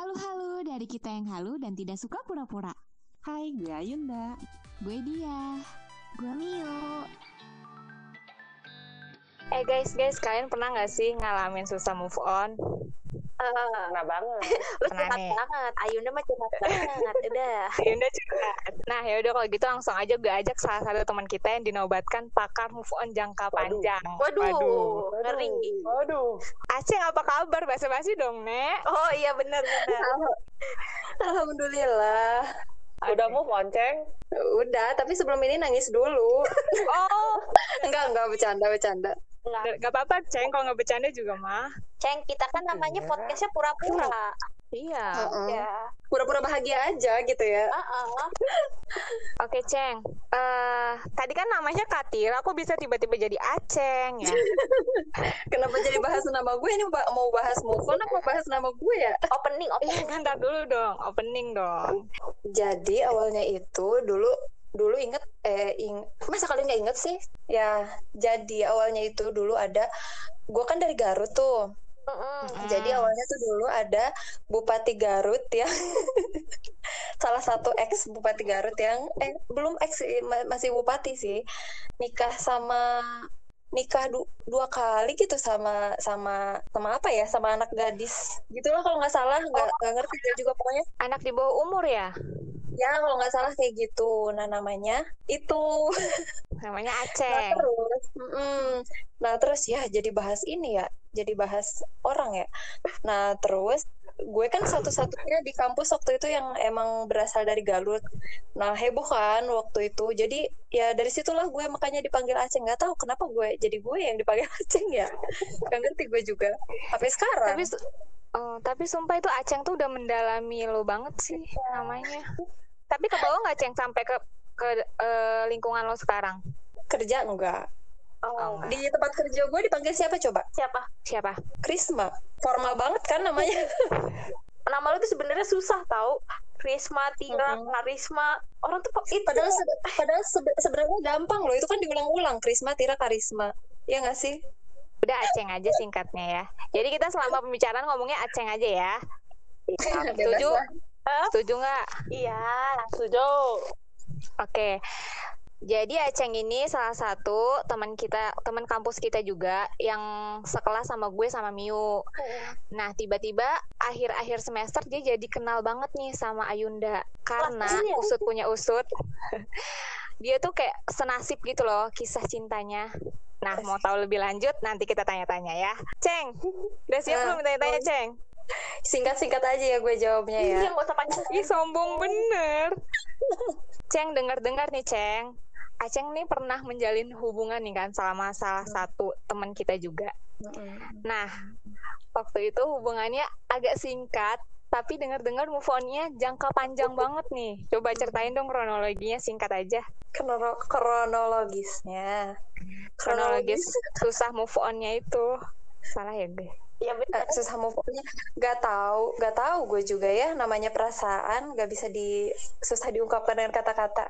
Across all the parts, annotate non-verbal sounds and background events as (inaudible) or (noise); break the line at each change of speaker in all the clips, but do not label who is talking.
Halo-halo dari kita yang halu dan tidak suka pura-pura.
Hai, gue Ayunda.
Gue dia.
Gue Mio.
Eh guys, guys, kalian pernah nggak sih ngalamin susah move on?
Pernah banget. (laughs)
Lu curhat
nih.
banget. Ayunda mah curhat (laughs) banget. Udah.
Yaudah juga. Nah yaudah kalau gitu langsung aja gue ajak salah satu teman kita yang dinobatkan pakar move on jangka
Waduh.
panjang.
Waduh, ngeri.
Waduh.
Aceng apa kabar? Basa-basi dong, Nek.
Oh iya bener bener.
Alhamdulillah.
Udah move on, Ceng?
Udah, tapi sebelum ini nangis dulu.
Oh, (laughs)
enggak, enggak bercanda, bercanda.
Gak apa-apa, Ceng. Kalau nggak bercanda juga mah.
Ceng, kita kan namanya
Iya.
podcastnya pura-pura.
Iya.
Heeh.
Ya.
Pura-pura bahagia aja gitu ya.
Heeh. (laughs)
Oke, Ceng. Eh, tadi kan namanya Katir, aku bisa tiba-tiba jadi Aceng ya. (laughs)
Kenapa jadi bahas nama gue ini mau bahas move on apa bahas nama gue ya?
Opening,
Iya,
opening.
kan ntar dulu dong, opening dong.
Jadi awalnya itu dulu dulu inget eh ing, masa kalian nggak inget sih? Ya, jadi awalnya itu dulu ada gue kan dari Garut tuh.
Mm-mm.
Jadi awalnya tuh dulu ada Bupati Garut (laughs) yang salah satu ex Bupati Garut yang eh belum ex sih, ma- masih Bupati sih nikah sama nikah du- dua kali gitu sama sama sama apa ya sama anak gadis gitulah kalau nggak salah nggak nggak ngerti juga pokoknya
Anak di bawah umur ya?
Ya kalau nggak salah kayak gitu. Nah namanya itu.
Namanya
nah
Aceng.
terus mm-mm. nah terus ya jadi bahas ini ya jadi bahas orang ya. Nah terus gue kan satu-satunya di kampus waktu itu yang emang berasal dari Garut. Nah heboh kan waktu itu. Jadi ya dari situlah gue makanya dipanggil Aceng nggak tahu kenapa gue jadi gue yang dipanggil (laughs) Aceng ya. Nggak ngerti gue juga. Sampai sekarang
Tapi oh, tapi sumpah itu Aceng tuh udah mendalami lo banget sih namanya. Tapi ke bawah nggak Ceng sampai ke ke eh, lingkungan lo sekarang?
kerja enggak
Oh,
di tempat kerja gue dipanggil siapa coba
Siapa?
Siapa?
Krisma formal banget kan namanya (laughs)
Nama lu tuh sebenarnya susah tau. Risma, Tira,
Mm-mm.
Karisma. Orang tuh itu.
padahal se- padahal sebe- sebenarnya gampang loh itu kan diulang-ulang Krisma Tira Karisma ya nggak sih
Udah Aceng aja singkatnya ya. Jadi kita selama pembicaraan ngomongnya Aceng aja ya. (laughs) Setuju? Setuju nggak?
Iya.
Setuju.
Oke. Jadi Aceng ini salah satu teman kita, teman kampus kita juga yang sekelas sama gue sama Miu. Nah, tiba-tiba akhir-akhir semester dia jadi kenal banget nih sama Ayunda karena usut punya usut. (laughs) dia tuh kayak senasib gitu loh kisah cintanya. Nah, mau tahu lebih lanjut nanti kita tanya-tanya ya. Ceng, udah siap
Nah,
belum tanya-tanya, Ceng?
Singkat-singkat aja ya gue jawabnya ya
Iya, nggak usah panjang.
Ih, sombong bener. Ceng, dengar-dengar nih, Ceng. Aceng nih pernah menjalin hubungan nih kan sama salah satu teman kita juga. Nah, waktu itu hubungannya agak singkat, tapi dengar-dengar move on-nya jangka panjang banget nih. Coba ceritain dong kronologinya singkat aja.
Krono- kronologisnya
Kronologis susah move on-nya itu. Salah ya gue?
Bener.
Eh, susah move on-nya gak tahu gak tahu gue juga ya namanya perasaan gak bisa di susah diungkapkan dengan kata-kata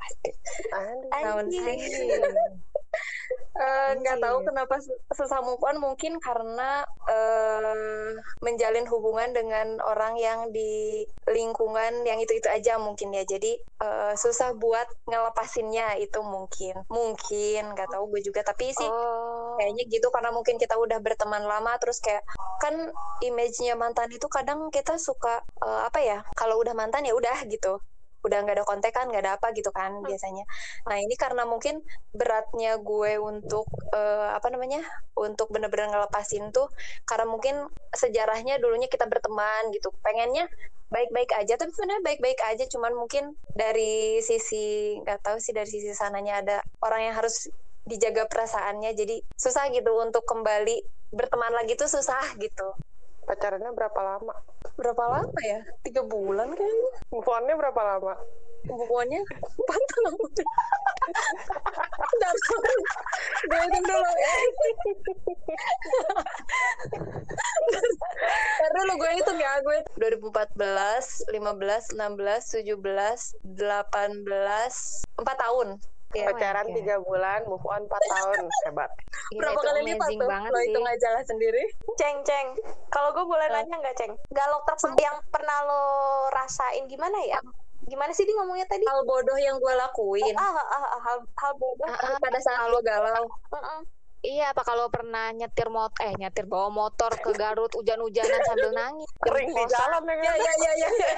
Aduh.
Anjing.
Eh, nggak
Anjir.
tahu kenapa su- susah move on mungkin karena eh, menjalin hubungan dengan orang yang di lingkungan yang itu itu aja mungkin ya jadi eh, susah buat ngelepasinnya itu mungkin mungkin nggak tahu gue juga tapi sih
Oh.
kayaknya gitu karena mungkin kita udah berteman lama terus kayak kan image-nya mantan itu kadang kita suka eh, apa ya kalau udah mantan ya udah gitu udah nggak ada kontekan nggak ada apa gitu kan biasanya. Nah ini karena mungkin beratnya gue untuk eh, apa namanya untuk bener-bener ngelepasin tuh karena mungkin sejarahnya dulunya kita berteman gitu. Pengennya baik-baik aja tapi sebenarnya baik-baik aja. Cuman mungkin dari sisi nggak tahu sih dari sisi sananya ada orang yang harus dijaga perasaannya. Jadi susah gitu untuk kembali berteman lagi tuh susah gitu.
Pacarannya berapa lama?
Berapa lama ya? Tiga bulan
Move on-nya berapa lama?
hubungannya empat tahun. Hitung dulu. Ntar dulu gue hitung ya gue. 2014 15 16 17 18 4 tahun Iya.
Pacaran
God.
tiga bulan, move on 4 tahun. Hebat.
Gila,
Berapa kali lipat tuh?
banget
Lo
sih.
hitung aja lah sendiri.
Ceng, ceng. Kalau gue boleh
Eh.
nanya nggak, ceng? Galau terparah yang pernah lo rasain gimana ya? Gimana sih dia ngomongnya tadi?
Hal bodoh yang gue lakuin
Ah, ah, ah, ah, hal, hal bodoh.
Ah, ah,
pada saat lo galau.
Iya, apa kalau pernah nyetir mot eh nyetir bawa motor ke Garut hujan-hujanan sambil nangis?
Kering di jalan ya kan?
ya, ya, ya. ya.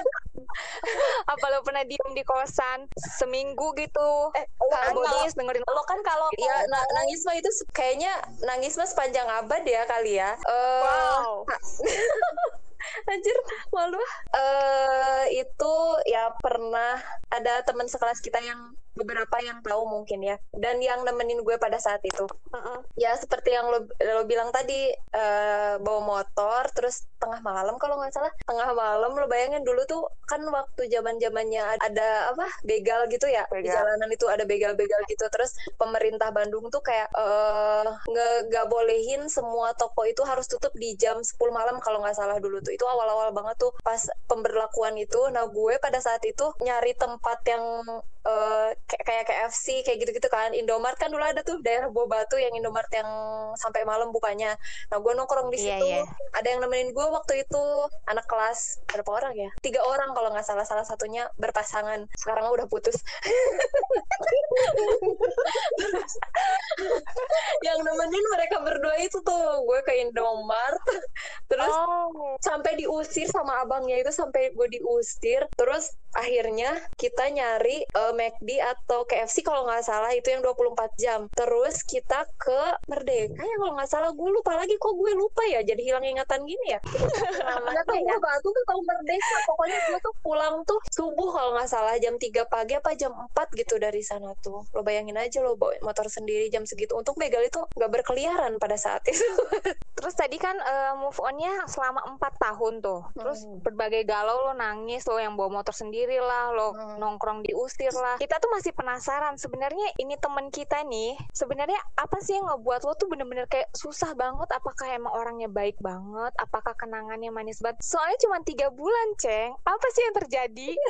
Apa lo pernah diem di kosan seminggu gitu?
Eh, kan kalau
nangis dengerin
lo kan kalau
Ya, na- nangis mah itu kayaknya nangis mah sepanjang abad ya kali ya. Eh,
wow. (laughs)
Anjir, malu. Eh itu ya pernah ada teman sekelas kita yang beberapa yang tahu mungkin ya dan yang nemenin gue pada saat itu
Mm-mm.
ya seperti yang lo, lo bilang tadi eh, bawa motor terus tengah malam kalau nggak salah. Tengah malam lo bayangin dulu tuh kan waktu zaman zamannya ada apa begal gitu ya? Di
Begal.
jalanan itu ada begal-begal gitu. Terus pemerintah Bandung tuh kayak nge nggak bolehin semua toko itu harus tutup di jam 10 malam kalau nggak salah dulu tuh. Itu awal-awal banget tuh pas pemberlakuan itu. Nah gue pada saat itu nyari tempat yang eh, kayak kayak KFC kayak gitu-gitu kan. Indomart kan dulu ada tuh daerah Buah Batu yang Indomart yang sampai malam bukanya. Nah gue nongkrong di
Iya,
situ.
iya.
ada yang nemenin gue waktu itu anak kelas berapa orang ya? Tiga orang kalau nggak salah salah satunya berpasangan. Sekarang udah putus (laughs) yang nemenin mereka berdua itu tuh. Gue ke Indomart (laughs) terus
Oh.
sampai diusir sama abangnya itu sampai gue diusir. Terus akhirnya kita nyari eh, McD atau KFC kalau nggak salah itu yang 24 jam. Terus kita ke Merdeka ya kalau nggak salah. Gue lupa lagi kok gue lupa ya? Jadi hilang ingatan gini ya? Nggak tahu gue batu tuh tahu Merdeka. Pokoknya gue tuh pulang tuh subuh kalau nggak salah jam 3 pagi apa jam 4 gitu dari sana tuh. Lo bayangin aja lo bawa motor sendiri jam segitu. Untuk begal itu nggak berkeliaran pada saat itu (laughs)
Terus tadi kan eh, move onnya selama empat tahun tuh. Terus
Hmm.
berbagai galau lo nangis lo yang bawa motor sendiri lah, lo
Hmm.
nongkrong diusir lah. Kita tuh masih penasaran sebenarnya ini temen kita nih sebenarnya apa sih yang ngebuat lo tuh bener-bener kayak susah banget? Apakah emang orangnya baik banget? Apakah kenangannya manis banget? Soalnya cuma tiga bulan, ceng. Apa sih yang terjadi? (laughs)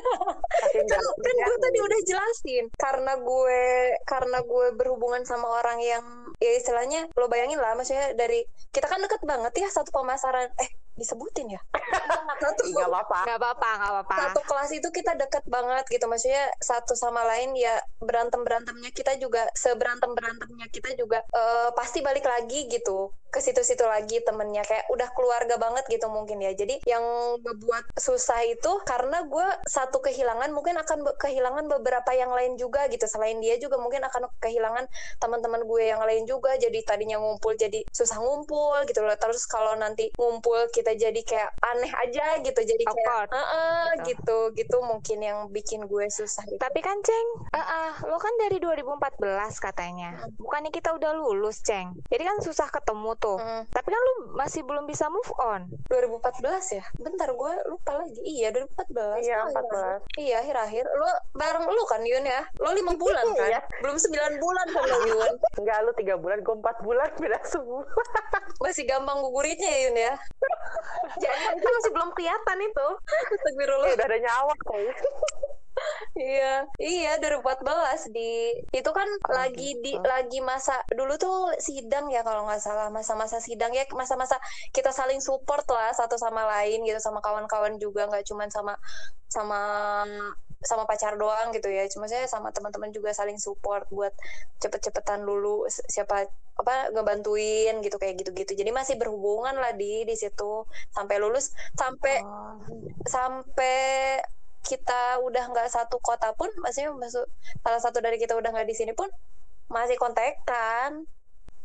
Kan, kan gue tadi udah jelasin karena gue karena gue berhubungan sama orang yang ya istilahnya lo bayangin lah maksudnya dari kita kan deket banget ya satu pemasaran eh disebutin ya? (laughs) Satu.
Nggak apa-apa.
Gak apa-apa, gak apa-apa.
satu kelas itu kita deket banget gitu. Maksudnya satu sama lain ya berantem berantemnya kita juga seberantem berantemnya kita juga eh, pasti balik lagi gitu. Ke situ-situ lagi temennya. Kayak udah keluarga banget gitu mungkin ya. Jadi yang ngebuat susah itu karena gue satu kehilangan mungkin akan be- kehilangan beberapa yang lain juga gitu. Selain dia juga mungkin akan kehilangan teman-teman gue yang lain juga. Jadi tadinya ngumpul jadi susah ngumpul gitu loh. Terus kalau nanti ngumpul kita jadi kayak aneh aja gitu jadi kayak
Awkward,
"Heeh,"
gitu.
gitu gitu mungkin yang bikin gue susah gitu.
Tapi kan Ceng, eh, eh, lo kan dari 2014 katanya. Bukannya kita udah lulus, Ceng. Jadi kan susah ketemu tuh.
Hmm,
Tapi kan lu masih belum bisa move on.
2014 ya bentar gue lupa lagi iya 2014
Iya,
Oh,
14.
iya akhir-akhir lo bareng lu kan Yun ya lo lima bulan kan
Iya.
belum 9 bulan kan lo Yun (laughs)
Enggak, lu tiga bulan, gue empat bulan, beda sebulan.
masih gampang guguritnya ya Yun ya (laughs)
Jadi itu masih belum kelihatan itu.
Astagfirullah
Udah ada nyawa kayaknya.
Iya, iya 2014 di itu kan
Oh,
lagi di
gitu.
lagi masa dulu tuh sidang ya kalau nggak salah masa-masa sidang ya masa-masa kita saling support lah satu sama lain gitu sama kawan-kawan juga nggak cuman sama sama sama pacar doang gitu ya cuma saya sama teman-teman juga saling support buat cepet-cepetan dulu si- siapa apa ngebantuin gitu kayak gitu-gitu jadi masih berhubungan lah di di situ sampai lulus sampai
Oh.
sampai kita udah nggak satu kota pun maksudnya masuk salah satu dari kita udah nggak di sini pun masih kontekan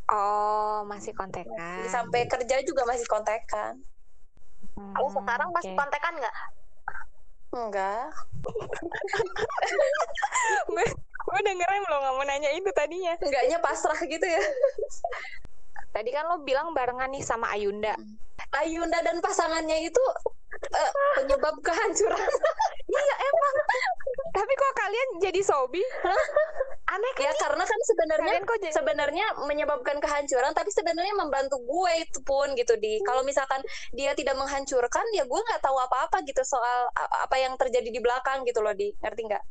Oh, masih kontekan.
Sampai kerja juga masih kontekan
Hmm,
Kalau sekarang masih
oke.
kontekan nggak?
Enggak (laughs)
gue gue udah ngerem lo nggak mau nanya itu tadinya.
enggaknya pasrah gitu ya
Tadi kan lo bilang barengan nih sama Ayunda.
Ayunda dan pasangannya itu eh, penyebab kehancuran
Iya emang.
Tapi kok kalian jadi sobi? (laughs)
Aneh kan?
ya karena kan sebenarnya sebenarnya menyebabkan kehancuran tapi sebenarnya membantu gue itu pun gitu di. Kalau misalkan dia tidak menghancurkan ya gue nggak tahu apa-apa gitu soal apa yang terjadi di belakang gitu loh di. Ngerti nggak?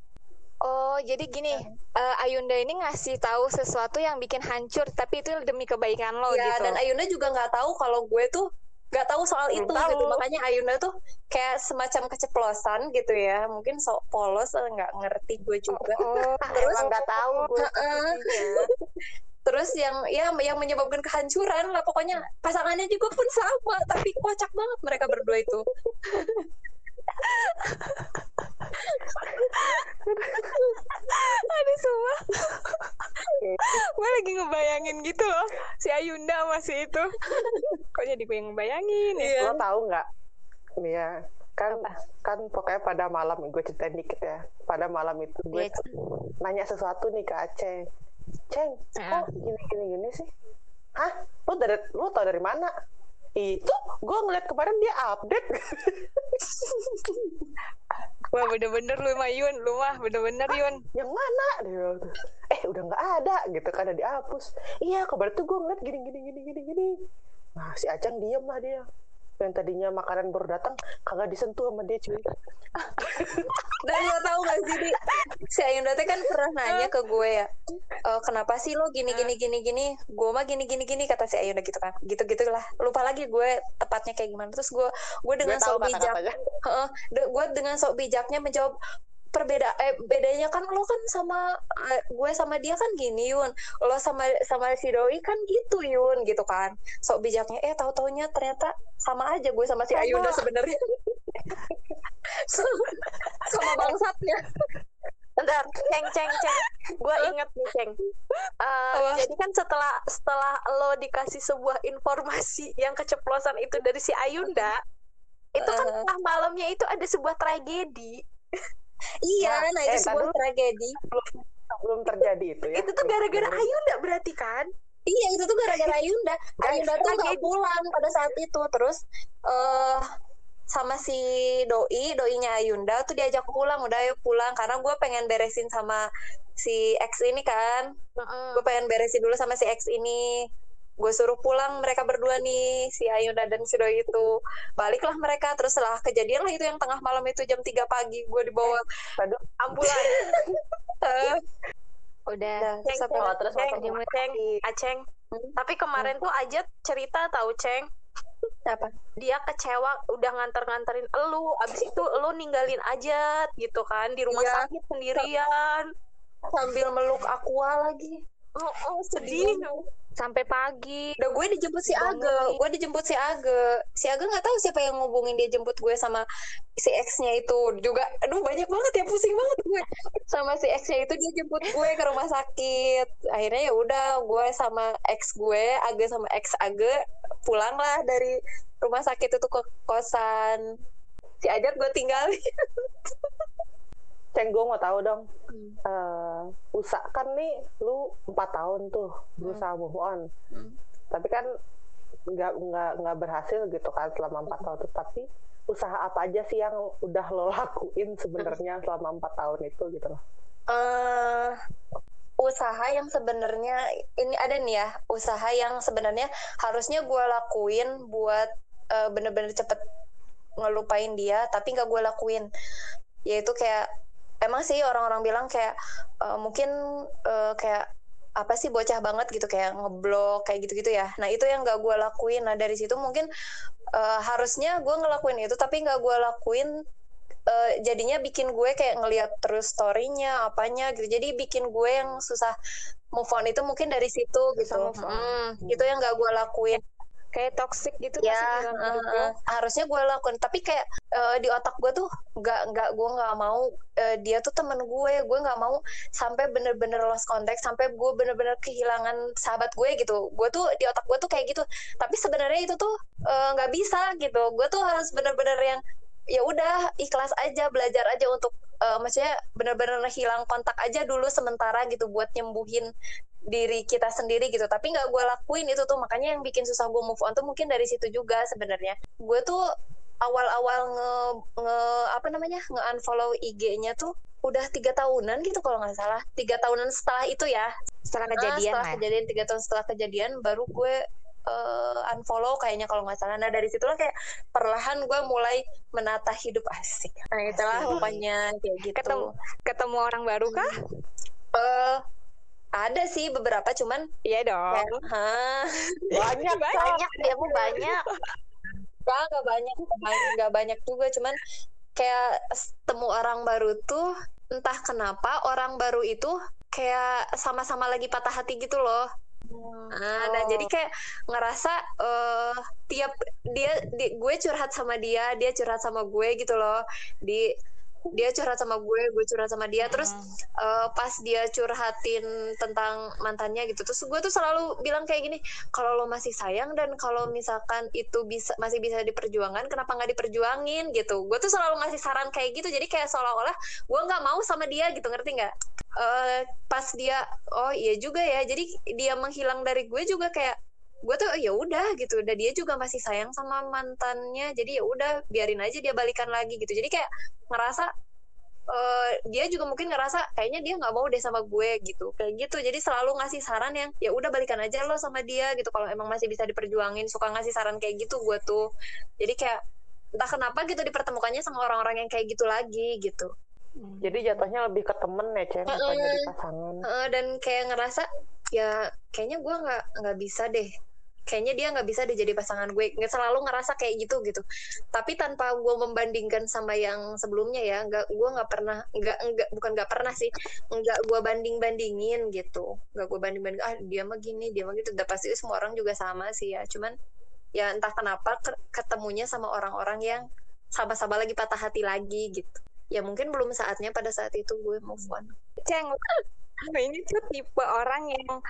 Oh, jadi gini, eh, Ayunda ini ngasih tahu sesuatu yang bikin hancur, tapi itu demi kebaikan lo
ya
gitu.
dan Ayunda juga nggak tahu kalau gue tuh nggak tahu soal itu
tahu.
gitu. Makanya Ayunda tuh kayak semacam keceplosan gitu ya. Mungkin sok polos eh, nggak ngerti gue juga.
Oh, (laughs)
Terus-
emang nggak tahu (laughs) gue (laughs)
terus yang ya yang menyebabkan kehancuran lah. Pokoknya pasangannya juga pun sama tapi kocak banget mereka berdua itu
aduh semua. gue lagi ngebayangin gitu loh, si Ayunda masih itu. Kok jadi gue yang ngebayangin ya?
Iya.
Lo tahu nggak? Nih ya, kan kan pokoknya pada malam gue ceritain dikit ya. Pada malam itu gue
Iya.
nanya sesuatu nih ke Aceh. Ceng, kok gini gini gini sih? Hah? Lu dari lu tau dari mana? Itu gue ngeliat kemarin dia update. (laughs) (laughs)
Wah bener-bener lu mah Yun, lu mah bener-bener Yun.
yang mana? Dia tuh. eh udah nggak ada gitu kan udah dihapus. Iya kabar tuh gue ngeliat gini gini gini gini gini. Nah si Acang diem lah dia yang tadinya makanan baru datang kagak disentuh sama dia cuy. (laughs)
Dan lo tau gak sih Di? si Ayunda teh kan pernah nanya ke gue ya "E, kenapa sih lo gini gini gini gini? Gue mah gini gini gini kata si Ayunda gitu kan. Gitu gitulah lupa lagi gue tepatnya kayak gimana. Terus gue gue dengan sok bijak de- gue dengan sok bijaknya menjawab perbeda eh bedanya kan lo kan sama eh, gue sama dia kan gini Yun lo sama sama si Doi kan gitu Yun gitu kan sok bijaknya eh tahu taunya ternyata sama aja gue sama si
Sama.
Ayunda sebenarnya (laughs) sama bangsatnya
Bentar, ceng ceng ceng. Gue inget nih ceng. Eh,
Apa?
jadi kan setelah setelah lo dikasih sebuah informasi yang keceplosan itu dari si Ayunda, itu kan
Uh.
malamnya itu ada sebuah tragedi.
Iya
Nah,
nah
eh,
itu
ntar
sebuah
dulu.
tragedi
belum terjadi itu ya
itu tuh gara-gara
Belum-
Ayunda berarti kan?
Iya itu tuh gara-gara (laughs) Ayunda. Ayunda tuh nggak pulang pada saat itu. Terus eh sama si doi, doinya Ayunda tuh diajak pulang. Udah ayo pulang karena gue pengen beresin sama si X ini kan. Gue pengen beresin dulu sama si X ini. Gue suruh pulang mereka berdua nih si Ayunda dan si doi itu. Baliklah mereka terus setelah kejadian lah itu yang tengah malam itu jam 3 pagi gue dibawa
Aduh,
ambulan. (laughs)
Udah.
terus
Ceng,
apa?
oh, terus
Ceng,
masuk
Ceng, Aceng.
Hmm.
Tapi kemarin tuh Ajat cerita tahu Ceng,
apa?
dia kecewa udah nganter-nganterin elu, abis itu elu ninggalin Ajat gitu kan di rumah
Iya.
sakit sendirian.
Sambil meluk aqua lagi.
Oh, oh sedih.
Sampai pagi.
Udah gue dijemput si Age,
nih.
gue dijemput si Age. Si Age nggak tahu siapa yang ngubungin dia jemput gue sama si X-nya itu juga. Aduh banyak banget ya pusing banget gue. Sama si X-nya itu dia jemput gue ke rumah sakit. Akhirnya ya udah gue sama X gue, Age sama X Age pulang lah dari rumah sakit itu ke kosan. Si Ajat gue tinggalin. (laughs)
Ceng gue mau tahu dong.
Hmm.
eh usaha kan nih lu empat tahun tuh berusaha move on.
Hmm.
tapi kan nggak nggak nggak berhasil gitu kan selama empat tahun. Itu tapi usaha apa aja sih yang udah lo lakuin sebenarnya selama empat tahun itu gitu loh?
Eh usaha yang sebenarnya ini ada nih ya usaha yang sebenarnya harusnya gue lakuin buat eh, bener-bener cepet ngelupain dia tapi nggak gue lakuin. Yaitu kayak emang sih orang-orang bilang kayak eh, mungkin eh, kayak apa sih bocah banget gitu kayak ngeblok kayak gitu-gitu ya. Nah itu yang nggak gue lakuin. Nah dari situ mungkin eh, harusnya gue ngelakuin itu tapi nggak gue lakuin eh, jadinya bikin gue kayak ngeliat terus storynya apanya gitu. Jadi bikin gue yang susah move on itu mungkin dari situ gitu.
Susah move on.
Hmm, itu yang gak gue lakuin
Kayak toxic gitu
ya uh, uh, harusnya gue lakuin. Tapi kayak eh, di otak gue tuh nggak nggak gue nggak mau eh, dia tuh temen gue gue nggak mau sampai bener-bener lost contact sampai gue bener-bener kehilangan sahabat gue gitu. Gue tuh di otak gue tuh kayak gitu. Tapi sebenarnya itu tuh eh, nggak bisa gitu. Gue tuh harus bener-bener yang ya udah ikhlas aja belajar aja untuk eh, maksudnya bener-bener hilang kontak aja dulu sementara gitu buat nyembuhin diri kita sendiri gitu. Tapi nggak gue lakuin itu tuh. Makanya yang bikin susah gue move on tuh mungkin dari situ juga sebenarnya. Gue tuh awal-awal nge, nge apa namanya nge unfollow IG-nya tuh udah tiga tahunan gitu kalau nggak salah. Tiga tahunan setelah itu ya.
Setelah
Nah,
kejadian
setelah
lah.
kejadian tiga tahun setelah kejadian baru gue eh, unfollow kayaknya kalau nggak salah nah dari situlah kayak perlahan gue mulai menata hidup asik nah itulah
Asik.
pokoknya kayak gitu
Ketemu ketemu orang baru kah?
Eh, ada sih beberapa cuman
Iya dong.
hah
banyak
banyak dia mau banyak
Enggak, enggak banyak, nggak banyak- juga, cuman kayak temu orang baru tuh entah kenapa orang baru itu kayak sama-sama lagi patah hati gitu loh. Nah, nah,
Oh.
jadi kayak ngerasa eh tiap dia, di- gue curhat sama dia, dia curhat sama gue gitu loh. Di dia curhat sama gue, gue curhat sama dia. Terus eh, pas dia curhatin tentang mantannya gitu terus gue tuh selalu bilang kayak gini kalau lo masih sayang dan kalau misalkan itu bisa masih bisa diperjuangkan kenapa nggak diperjuangin? Gitu. Gue tuh selalu ngasih saran kayak gitu. Jadi kayak seolah-olah gue nggak mau sama dia gitu ngerti nggak? Eh, pas dia oh iya juga ya. Jadi dia menghilang dari gue juga kayak gue tuh "Oh, ya udah gitu. Udah dia juga masih sayang sama mantannya. Jadi ya udah biarin aja dia balikan lagi gitu. Jadi kayak ngerasa eh, dia juga mungkin ngerasa kayaknya dia nggak mau deh sama gue gitu. Kayak gitu. Jadi selalu ngasih saran yang ya udah balikan aja lo sama dia gitu. Kalau emang masih bisa diperjuangin suka ngasih saran kayak gitu gue tuh. Jadi kayak entah kenapa gitu dipertemukannya sama orang-orang yang kayak gitu lagi gitu.
Jadi jatuhnya lebih ke temen ya bukan
Mm-mm.
jadi pasangan.
Heeh, dan kayak ngerasa ya kayaknya gue nggak nggak bisa deh kayaknya dia nggak bisa deh jadi pasangan gue. Nggak selalu ngerasa kayak gitu gitu. Tapi tanpa gue membandingkan sama yang sebelumnya ya nggak gue nggak pernah nggak nggak bukan nggak pernah sih nggak gue banding bandingin gitu. Nggak gue banding banding ah dia mah gini dia mah gitu. Udah pasti semua orang juga sama sih ya. Cuman ya entah kenapa ke- ketemunya sama orang-orang yang sama-sama lagi patah hati lagi gitu. Ya mungkin belum saatnya pada saat itu gue move on.
Ceng, ini tuh tipe orang yang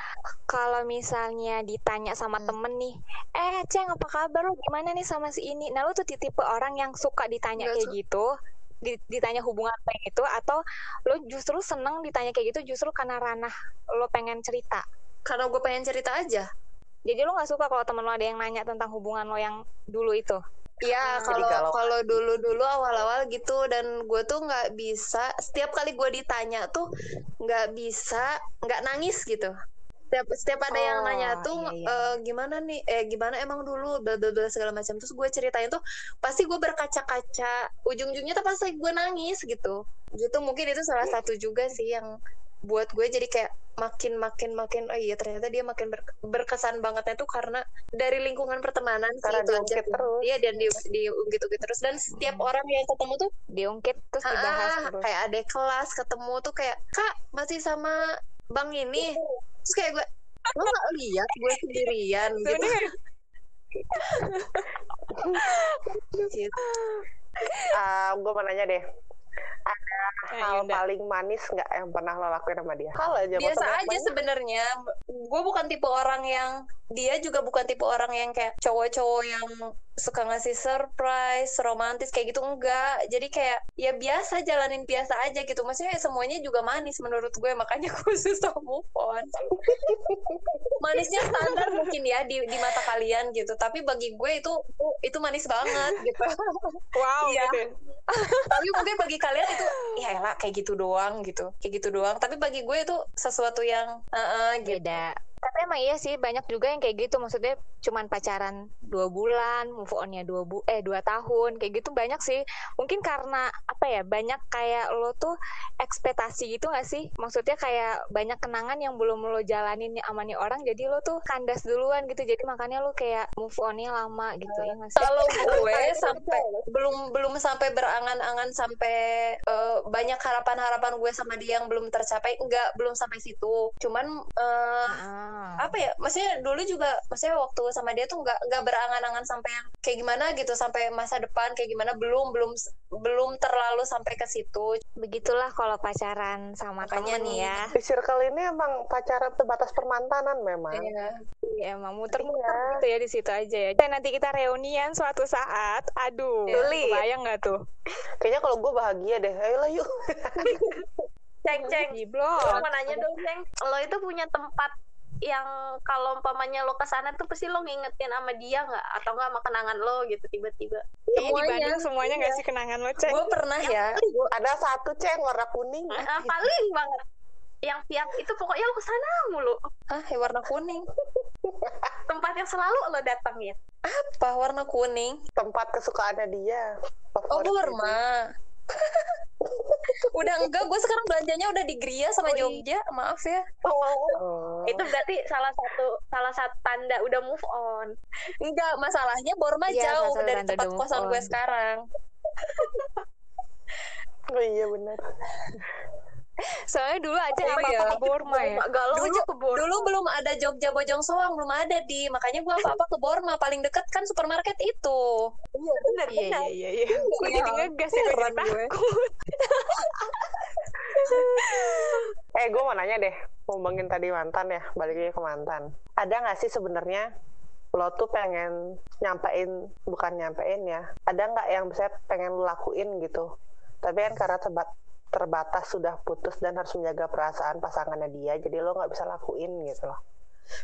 kalau misalnya ditanya sama
Hmm.
temen nih, eh Ceng apa kabar lu gimana nih sama si ini? Nah lu tuh tipe orang yang suka ditanya
Nggak
kayak
su-
gitu, di- ditanya hubungan apa itu, atau lu justru seneng ditanya kayak gitu justru karena ranah lo pengen cerita.
karena gue pengen cerita aja
Jadi lu nggak suka kalau temen lo ada yang nanya tentang hubungan lo yang dulu itu?
Iya,
Jadi
kalau kalau dulu-dulu awal-awal gitu dan gue tuh nggak bisa setiap kali gue ditanya tuh nggak bisa nggak nangis gitu. Setiap setiap ada yang
Oh,
nanya tuh
iya, iya.
"Eh, gimana nih eh gimana emang dulu bla bla bla segala macam terus gue ceritain tuh pasti gue berkaca-kaca ujung-ujungnya tuh pasti gue nangis gitu. Gitu mungkin itu salah satu juga sih yang buat gue jadi kayak makin makin makin oh iya ternyata dia makin ber- berkesan bangetnya tuh karena dari lingkungan pertemanan sih
Karena
itu aja
diungkit
sih.
terus.
Iya dan di diungkit-ungkit terus dan setiap orang yang ketemu tuh
Diungkit terus dibahas
ah,
terus.
kayak ada kelas ketemu tuh kayak kak masih sama bang ini terus kayak gue lo nggak lihat gue sendirian (laughs) gitu
Sebenarnya (laughs)
Gitu.
Ah, gue mau nanya deh
Eh,
hal paling manis nggak yang pernah lo lakuin sama dia? Hal aja
biasa aja sebenarnya. Gue bukan tipe orang yang dia juga bukan tipe orang yang kayak cowok-cowok yang suka ngasih surprise romantis kayak gitu enggak. Jadi kayak ya biasa jalanin biasa aja gitu. Maksudnya semuanya juga manis menurut gue makanya (laughs) gue susah move on. (laughs) Manisnya standar mungkin ya di di mata kalian gitu. Tapi bagi gue itu itu manis banget gitu. (laughs)
Wow
Iya.
gitu.
tapi mungkin bagi kalian itu ya elah kayak gitu doang gitu. Kayak gitu doang. Tapi bagi gue itu sesuatu yang eh, eh, gitu.
Beda tapi emang iya sih banyak juga yang kayak gitu. Maksudnya cuman pacaran dua bulan move onnya dua bu eh dua tahun kayak gitu banyak sih. Mungkin karena apa ya banyak kayak lo tuh ekspektasi gitu gak sih? Maksudnya kayak banyak kenangan yang belum lo jalanin nih orang jadi lo tuh kandas duluan gitu. Jadi makanya lo kayak move onnya lama gitu ya gak sih?
Kalau (laughs) gue sampai belum belum sampai berangan-angan sampai eh, banyak harapan-harapan gue sama dia yang belum tercapai enggak belum sampai situ. Cuman
Ah.
Apa ya maksudnya dulu juga maksudnya waktu sama dia tuh nggak nggak berangan-angan sampai yang kayak gimana gitu sampai masa depan kayak gimana belum belum belum terlalu sampai ke situ
begitulah kalau pacaran sama
Makanya
temen
nih.
ya
di circle ini emang pacaran sebatas permantanan memang
Iya.
Iya, emang muter-muter
Iya.
gitu ya di situ aja ya. Dan nanti kita reunian suatu saat. Aduh.
Sulit.
kebayang nggak tuh?
kayaknya kalau gue bahagia deh ayolah yuk (laughs)
ceng ceng. Gue mau nanya dong ceng lo itu punya tempat yang kalau umpamanya lo ke sana tuh pasti lo ngingetin sama dia nggak? Atau nggak sama kenangan lo gitu tiba-tiba?
Kayaknya di
Semuanya.
Bandung semuanya nggak sih kenangan lo, Cek?
gue pernah ya.
Ada satu ceng warna kuning.
Ah, paling banget. Yang tiap itu pokoknya lo ke sana mulu.
Ah ya warna kuning? (laughs)
Tempat yang selalu lo datangin
apa? Warna kuning?
Tempat kesukaannya dia.
Oh Burma (laughs) udah enggak gue sekarang belanjanya udah di Gria sama
Oh, iya.
Jogja maaf ya
itu. Oh.
itu berarti salah satu salah satu tanda udah move on
enggak masalahnya Borma
Iya,
jauh
masalah
dari tempat kosan gue sekarang (laughs)
Oh iya benar.
Soalnya dulu aja
Oh,
apa
iya.
ke Borma ya.
galau
Dulu-
aja ke Bor
dulu belum ada Jogja Bojong Soang belum ada di makanya gue apa apa ke Borma paling dekat kan supermarket itu
iya benar
Iya iya iya. iya. Gue jadi ngegas ya gue takut. (laughs)
Eh, gue mau nanya deh, ngomongin tadi mantan ya, balik lagi ke mantan. Ada nggak sih sebenarnya lo tuh pengen nyampein, bukan nyampein ya, ada nggak yang bisa pengen lo lakuin gitu? Tapi kan karena terbat, terbatas sudah putus dan harus menjaga perasaan pasangannya dia, jadi lo nggak bisa lakuin gitu loh.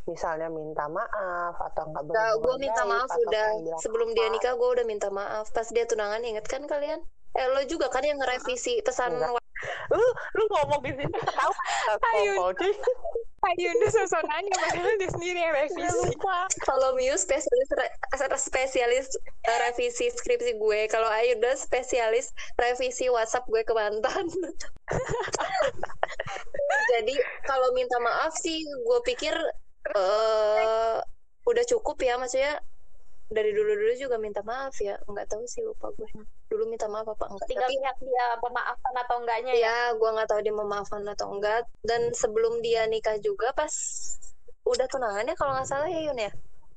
Misalnya minta maaf atau nggak
Nah, gue
berhubungan
minta maaf udah. sebelum dia nikah gue udah minta maaf. Pas dia tunangan inget kan kalian eh lo juga kan yang ngerevisi pesan
Enggak. Lu lu ngomong di sini tahu?
Udah sosok nanya padahal dia sendiri yang revisi.
kalau Miu spesialis re- spesialis eh, revisi skripsi gue. Kalau Ayu udah spesialis revisi WhatsApp gue ke mantan. (laughs) Jadi kalau minta maaf sih gue pikir eh udah cukup ya maksudnya dari dulu dulu juga minta maaf ya. Nggak tahu sih lupa gue. Dulu minta maaf apa enggak
tinggal
tapi
lihat dia pemaafkan atau enggaknya ya
ya. gue nggak tahu dia memaafkan atau enggak. Dan sebelum dia nikah juga pas udah tunangan ya kalau nggak salah ya Yun ya?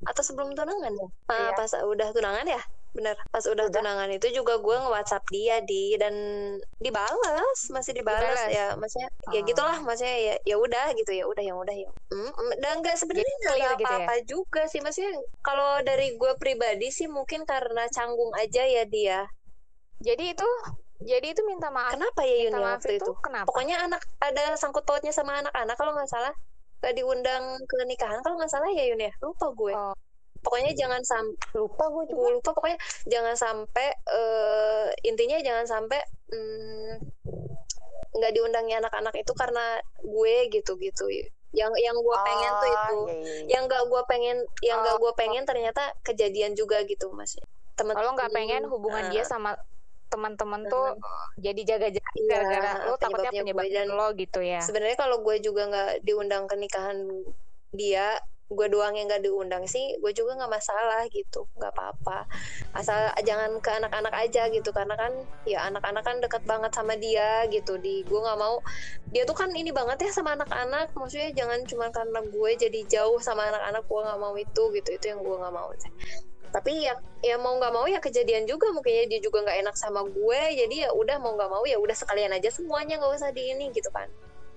Atau sebelum tunangan ya? Ah,
Iya.
pas udah tunangan ya bener pas udah, tunangan itu juga gue nge WhatsApp dia di dan dibalas masih dibalas,
Dibalas.
ya maksudnya ya
Oh.
gitulah maksudnya ya ya udah gitu ya udah yang udah ya Mm, dan nggak sebenarnya nggak
clear gitu ya?
apa-apa juga sih maksudnya kalau dari gue pribadi sih mungkin karena canggung aja ya dia
Jadi itu jadi itu minta maaf.
kenapa ya Yun
minta
ya waktu
itu
itu
kenapa?
pokoknya anak ada sangkut pautnya sama anak-anak kalau nggak salah gak diundang ke nikahan kalau nggak salah ya Yun ya lupa gue
Oh.
Pokoknya jangan sampai
Lupa gue juga.
lupa pokoknya jangan sampai eh, intinya jangan sampai mm, nggak diundangnya anak-anak itu karena gue gitu gitu yang yang gue pengen tuh
Ah,
itu
iya, iya, iya.
yang gak gue pengen yang gak
Oh.
gue pengen ternyata kejadian juga gitu mas teman
Kalau nggak pengen hubungan dia sama teman-teman tuh jadi jaga-jaga
Iya,
gara-gara lo takutnya
penyebabnya gue
penyebab
dan-
lo gitu ya.
sebenarnya kalau gue juga nggak diundang ke nikahan dia gue doang yang nggak diundang sih gue juga nggak masalah gitu nggak apa-apa. Asal jangan ke anak-anak aja gitu karena kan ya anak-anak kan dekat banget sama dia gitu di gue nggak mau dia tuh kan ini banget ya sama anak-anak maksudnya jangan cuma karena gue jadi jauh sama anak-anak gue nggak mau itu gitu itu yang gue nggak mau tapi ya ya mau nggak mau ya kejadian juga mungkinnya dia juga nggak enak sama gue jadi ya udah mau nggak mau ya udah sekalian aja semuanya nggak usah di ini gitu kan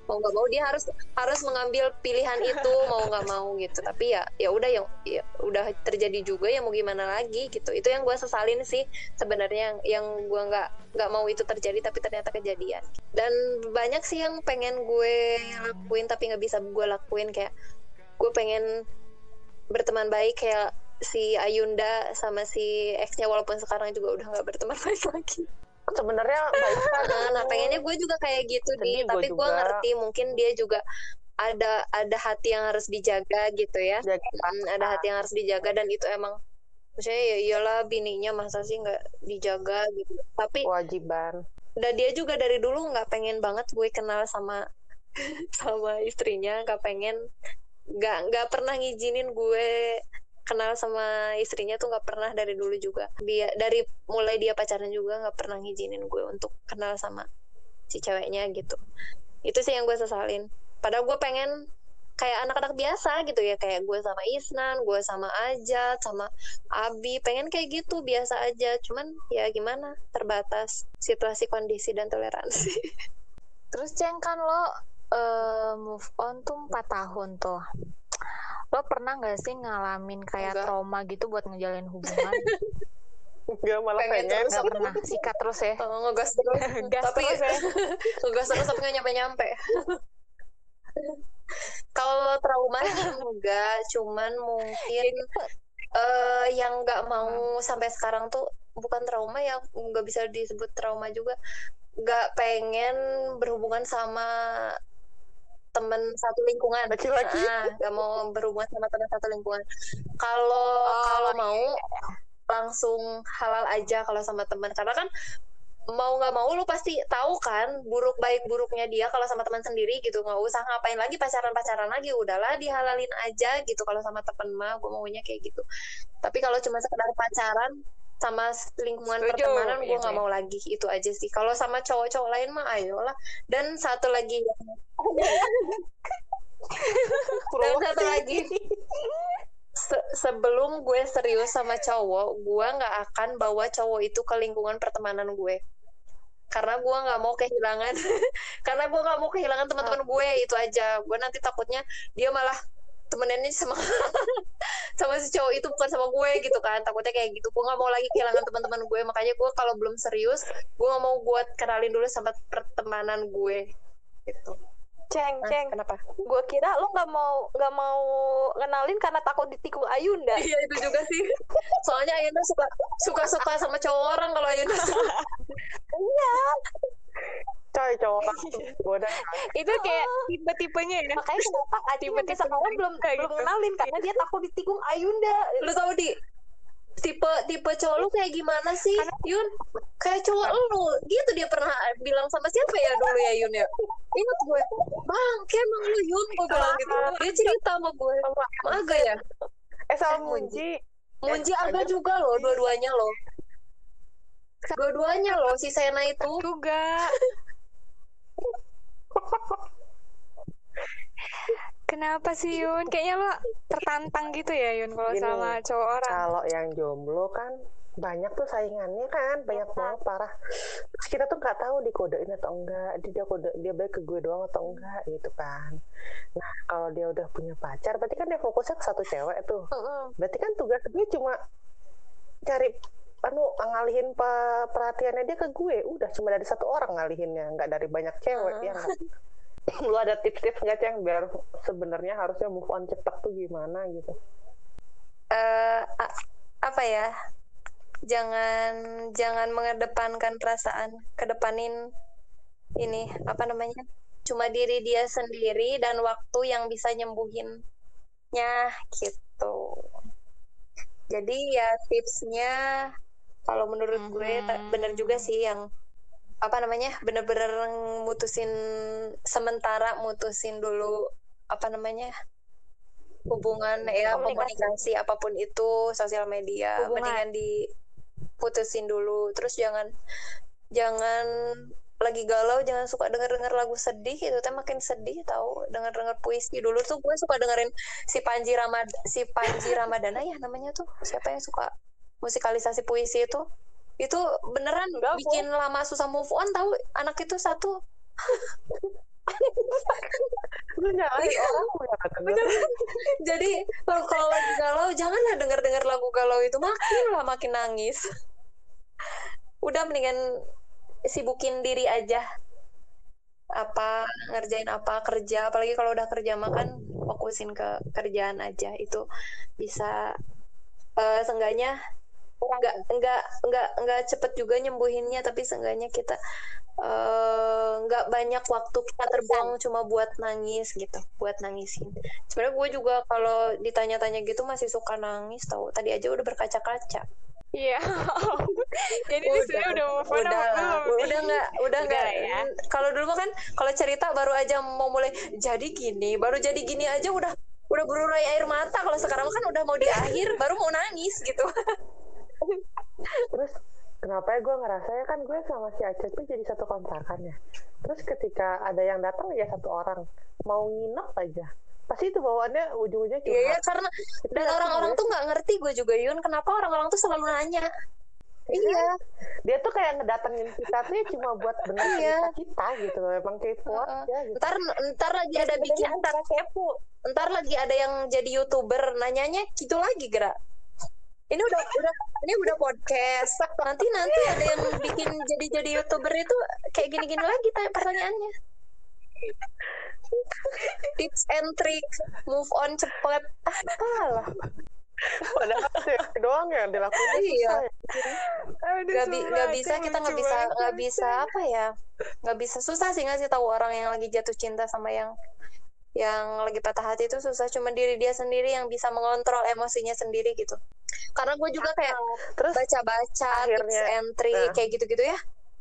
mau nggak mau dia harus harus mengambil pilihan itu (laughs) mau nggak mau gitu. Tapi ya ya udah yang ya udah terjadi juga ya mau gimana lagi gitu. Itu yang gue sesalin sih sebenarnya yang, yang gue nggak nggak mau itu terjadi tapi ternyata kejadian. Dan banyak sih yang pengen gue lakuin tapi nggak bisa gue lakuin. Kayak gue pengen berteman baik kayak si Ayunda sama si ex-nya walaupun sekarang juga udah nggak berteman (laughs) baik lagi
Sebenarnya baik kan.
Nah, pengennya gue juga kayak gitu
Sedih gua
tapi gue ngerti mungkin dia juga ada ada hati yang harus dijaga gitu ya.
Jaga
Hmm, ada hati yang harus dijaga dan itu emang maksudnya ya iyalah bininya masa sih nggak dijaga gitu. Tapi
kewajiban.
dan dia juga dari dulu nggak pengen banget gue kenal sama (laughs) sama istrinya, nggak pengen nggak nggak pernah ngizinin gue kenal sama istrinya tuh nggak pernah dari dulu juga. Dia dari mulai dia pacaran juga nggak pernah ngizinin gue untuk kenal sama si ceweknya gitu. Itu sih yang gue sesalin. Padahal gue pengen kayak anak-anak biasa gitu ya. Kayak gue sama Isnan gue sama Ajat sama Abi. Pengen kayak gitu biasa aja. Cuman ya gimana terbatas situasi kondisi dan toleransi.
Terus Ceng kan lo eh, move on tuh 4 tahun tuh. Lo pernah nggak sih ngalamin kayak
Enggak.
trauma gitu buat ngejalin hubungan?
Enggak malah
Pengen
pengen.
terus.
Nggak pernah. Sikat terus ya.
Oh, ngegas terus
Gas
tapi
terus ya. (laughs)
ngegas terus tapi nggak nyampe nyampe (laughs) kalau trauma sih enggak cuman mungkin eh yang nggak mau sampai sekarang tuh bukan trauma ya nggak bisa disebut trauma juga nggak pengen berhubungan sama temen satu lingkungan.
Laki-laki.
Ah, nggak mau berhubungan sama teman satu lingkungan. Kalau kalau mau? Langsung halal aja kalau sama teman karena kan mau nggak mau lu pasti tahu kan buruk baik buruknya dia kalau sama teman sendiri gitu. Nggak usah ngapain lagi pacaran pacaran lagi. Udahlah dihalalin aja gitu kalau sama temen mah. Gue maunya kayak gitu. Tapi kalau cuma sekedar pacaran sama lingkungan
Setuju,
pertemanan gue
itu
nggak
ya.
mau lagi itu aja sih. Kalau sama cowok-cowok lain mah ayolah. Dan satu lagi (laughs) dan satu lagi. Se- sebelum gue serius sama cowok gue nggak akan bawa cowok itu ke lingkungan pertemanan gue. Karena gue nggak mau kehilangan (laughs) karena gue nggak mau kehilangan teman-teman gue itu aja. Gue nanti takutnya dia malah temennya sama (laughs) sama si cowok itu bukan sama gue gitu kan takutnya kayak gitu gue nggak mau lagi kehilangan teman-teman gue makanya gue kalau belum serius gue nggak mau buat kenalin dulu sama pertemanan gue gitu
Ceng,
Nah,
ceng.
kenapa
Gue kira lo nggak mau nggak mau ngenalin karena takut ditikung Ayunda.
Iya itu juga sih. Soalnya Ayunda suka suka suka sama cowok orang kalau Ayunda suka. (laughs)
coy cowok (laughs) gue udah
Itu kayak tipe-tipenya ya.
Makanya kenapa sampai
Tipe-tipe
sekarang belum
kayak
belum
gitu.
ngenalin karena dia takut ditikung Ayunda.
Lu tahu di tipe tipe cowok lu kayak gimana sih? Yun kayak cowok lu. Gitu dia pernah bilang sama siapa ya dulu ya Yun ya? Ingat gue. Bang kayak emang lu Yun gue bilang gitu. Dia cerita sama gue. sama Aga ya?
Eh sama
Eh,
Munji.
Munji.
Eh,
Aga
ada-
juga loh dua-duanya loh. Dua-duanya loh si Sena itu.
Juga. (laughs) Kenapa sih Yun? Kayaknya lo tertantang gitu ya Yun kalau
Gini,
sama cowok orang.
kalau yang jomblo kan banyak tuh saingannya kan banyak banget parah. Terus kita tuh nggak tahu dikodein atau enggak dia dia kode dia baik ke gue doang atau enggak gitu kan. Nah kalau dia udah punya pacar berarti kan dia fokusnya ke satu cewek tuh. Berarti kan tugas gue cuma cari anu ngalihin pe- perhatiannya dia ke gue. Udah cuma dari satu orang ngalihinnya. Nggak dari banyak cewek ya nggak? (laughs) Lu ada tips-tips nggak ceng biar sebenarnya harusnya move on cepet tuh gimana gitu?
Eh a- apa ya? Jangan jangan mengedepankan perasaan kedepanin ini apa namanya? Cuma diri dia sendiri dan waktu yang bisa nyembuhinnya gitu. Jadi ya tipsnya kalau menurut gue ta-
Mhm.
bener juga sih yang apa namanya bener-bener mutusin sementara mutusin dulu apa namanya hubungan ya
Komunikasi.
komunikasi apa pun itu sosial media
Hubungan.
mendingan diputusin dulu terus jangan jangan lagi galau jangan suka denger denger lagu sedih itu teh makin sedih tahu denger denger puisi dulu tuh gue suka dengerin si Panji Ramad si Panji Ramadana ya namanya tuh siapa yang suka musikalisasi puisi itu itu beneran
Enggak,
bikin lama susah move on tahu anak itu satu.
Lu orang (laughs)
jadi kalau kalau lagi galau janganlah denger denger lagu galau itu makin lah makin nangis. (laughs) Udah mendingan sibukin diri aja. Apa ngerjain apa kerja apalagi kalau udah kerja makan fokusin ke kerjaan aja itu bisa eh seenggaknya nggak nggak nggak nggak cepet juga nyembuhinnya tapi seenggaknya kita eh, nggak banyak waktu kita terbuang cuma buat nangis gitu buat nangisin. Sebenarnya gue juga kalau ditanya-tanya gitu masih suka nangis tau. Tadi aja udah berkaca-kaca.
Iya. (laughs) Jadi ini sebenarnya udah move on
udah lah,
belum?
udah nggak udah
Udah
nggak.
ya.
kalau dulu kan kalau cerita baru aja mau mulai jadi gini baru jadi gini aja udah udah berurai air mata. Kalau sekarang kan udah mau di akhir baru mau nangis gitu (laughs)
terus kenapa ya gue ngerasa ya kan gue sama si Aceh tuh jadi satu kontrakan ya? Terus ketika ada yang datang ya satu orang. Mau nginep aja. Pasti itu bawaannya ujung-ujungnya
Iya, ya,
curhat.
karena
Itu
dan orang-orang
tahu
tuh nggak ngerti gue juga Yun. Kenapa orang-orang tuh selalu nanya? Iya.
Dia tuh kayak ngedatengin kita tuh ya cuma buat bener
Iya.
kita gitu loh. Emang kepo aja gitu.
Ntar ntar lagi ada bikin
antara kepo.
Ntar lagi ada yang jadi youtuber nanyanya gitu lagi gerak ini udah udah ini udah podcast. Nanti nanti ada yang bikin jadi jadi youtuber itu kayak gini gini lagi tanya pertanyaannya. Tips and trick move on cepet. Ah apalah.
Padahal itu doang yang dilakuin
Iya.
Aduh,
nggak bi-
itu
bisa kita nggak bisa nggak bisa apa ya? Nggak bisa susah sih ngasih tahu orang yang lagi jatuh cinta sama yang yang lagi patah hati itu susah cuma diri dia sendiri yang bisa mengontrol emosinya sendiri gitu. Karena gue juga kayak
terus
baca-baca tips entry
nah.
kayak gitu-gitu ya.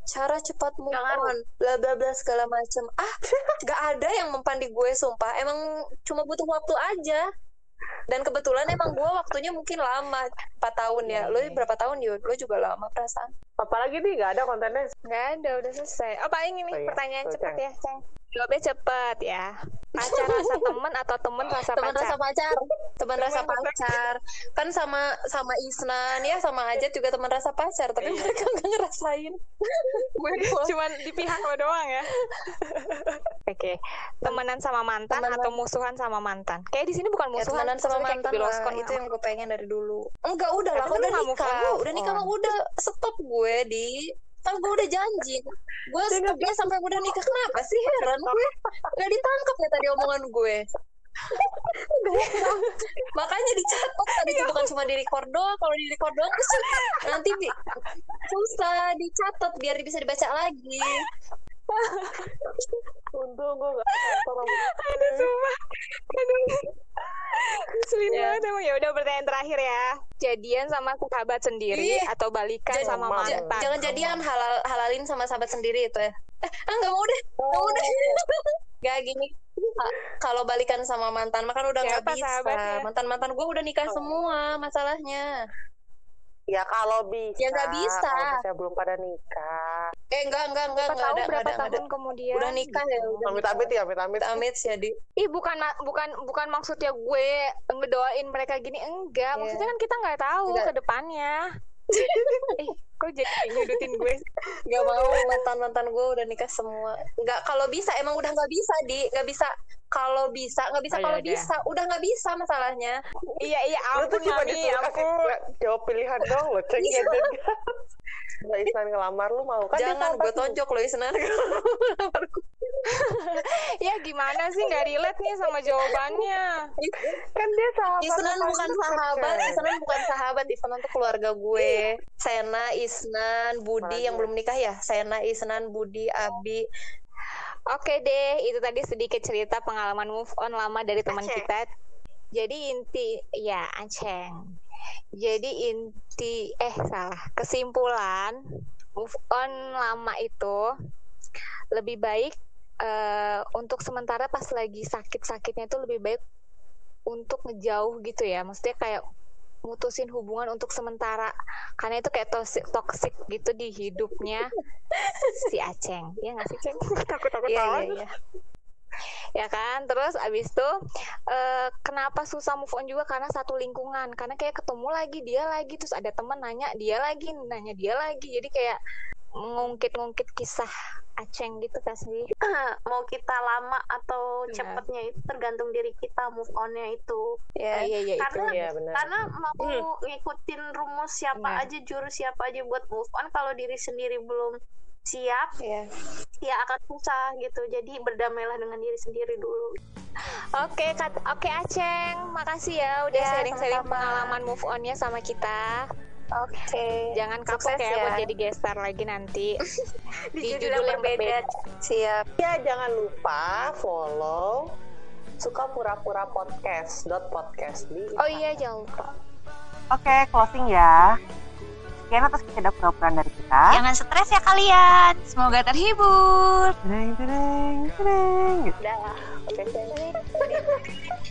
Cara cepat move on bla bla bla segala macem. Ah (laughs) gak ada yang mempan di gue sumpah. Emang cuma butuh waktu aja. Dan kebetulan emang gue waktunya mungkin lama 4 tahun ya. Lo berapa tahun yud lo juga lama perasaan.
Apalagi nih nggak ada kontennya.
Nggak ada, udah selesai. Oh, paling ini
Oh, iya.
pertanyaan
Ceng.
ya, Ceng. Jawabnya cepet ya. Pacar rasa temen atau temen rasa
teman
pacar?
rasa pacar teman rasa
Teman rasa-
pacar kan sama sama Isnan ya sama Ajat juga teman rasa pacar tapi
Iya.
mereka nggak ngerasain (laughs) gue.
Cuman di pihak lo doang ya. (laughs) Oke, temenan sama mantan
Temenan.
atau musuhan sama mantan? Kayak di sini bukan
ya
musuhan,
temenan sama mantan lah itu
lah.
yang gue pengen dari dulu enggak udah lah udah nikah udah nikah mah udah stop gue di kan gue udah janji gue stopnya sampai udah nikah. Kenapa sih? Heran gue nggak ditangkap ya tadi omongan gue. Makanya dicatat tadi itu bukan cuma di record doang. Kalau di record doang terus nanti bi- susah dicatat biar bisa dibaca lagi.
Untung gue nggak kantor
Aduh, sumpah. Aduh. Ngeselin
Ya.
banget emang. Ya udah pertanyaan terakhir ya. Jadian sama sahabat sendiri
Ih,
atau balikan
Jadi-
sama mantan?
jangan jadian halal halalin sama sahabat sendiri itu ya (laughs) eh ah, nggak mau deh nggak mau deh (laughs) Gak gini Ah, kalau balikan sama mantan mah kan udah nggak bisa
sahabatnya?
mantan mantan gue udah nikah semua masalahnya
ya kalau bisa.
Ya, nggak bisa.
kalau bisa belum pada nikah.
Eh enggak enggak enggak
Siapa
enggak
tahu
ada
berapa
ada, enggak ada.
tahun kemudian.
Udah nikah ya udah
amit amit ya amit amit.
Amit ya di
Ih bukan bukan bukan maksudnya gue ngedoain mereka gini enggak.
Iya.
maksudnya kan kita nggak tahu ke depannya. (laughs) Eh kok jadi nyudutin gue? Sih?
nggak mau mantan mantan gue udah nikah semua. Nggak kalau bisa emang udah nggak bisa di nggak bisa kalau bisa nggak bisa
Oh,
kalau
yaudah.
bisa udah nggak bisa masalahnya (laughs)
iya iya
lu
ampun
tuh cuma
mami
nggak, jawab pilihan dong lo cek
Iya.
ya nggak Isnan ngelamar lu mau kan
jangan gue
lu.
tonjok loh Isnan (laughs)
ya gimana sih nggak relate nih sama jawabannya
kan dia sahabat
Isnan
lu,
bukan sahabat, Isnan bukan sahabat, Isnan tuh keluarga gue. Sena, Isnan, Budi yang belum nikah ya. Sena, Isnan, Budi, Abi.
Oke deh, itu tadi sedikit cerita pengalaman move on lama dari teman kita. Jadi inti, ya Aceng. Jadi inti, eh salah, kesimpulan move on lama itu lebih baik eh, untuk sementara pas lagi sakit-sakitnya itu lebih baik untuk ngejauh gitu ya. Maksudnya kayak mutusin hubungan untuk sementara. Karena itu kayak toxic, toxic gitu di hidupnya. Si Aceng. Ya nggak sih Ceng? (laughs) Takut takut
Iya, iya, iya.
ya kan? Terus abis itu eh, kenapa susah move on juga? Karena satu lingkungan. Karena kayak ketemu lagi dia lagi. Terus ada teman nanya dia lagi nanya dia lagi. Jadi kayak ngungkit-ngungkit kisah Aceng gitu kan sih (clears throat)
mau kita lama atau
Benar.
cepetnya itu tergantung diri kita move onnya itu
Ya.
Oh, iya iya itu
Karena-
iya benar
karena mau ngikutin rumus siapa
Benar.
aja jurus siapa aja buat move on kalau diri sendiri belum siap
Iya.
ya akan susah gitu jadi berdamailah dengan diri sendiri dulu
oke Kat- oke Aceng makasih ya udah
Ya,
sharing-sharing
sama-sama.
pengalaman move onnya sama kita
Oke.
jangan kapok
Sukses
ya,
ya.
buat jadi guest star lagi nanti (laughs)
di,
Di
judul,
judul
yang berbeda
Siap.
ya jangan lupa follow suka pura-pura podcast dot podcast di
oh iya jangan lupa
Oke, closing ya. Sekian atas ketidak pura dari kita.
Jangan stres ya kalian. Semoga terhibur.
Tereng, tereng, tereng. (laughs)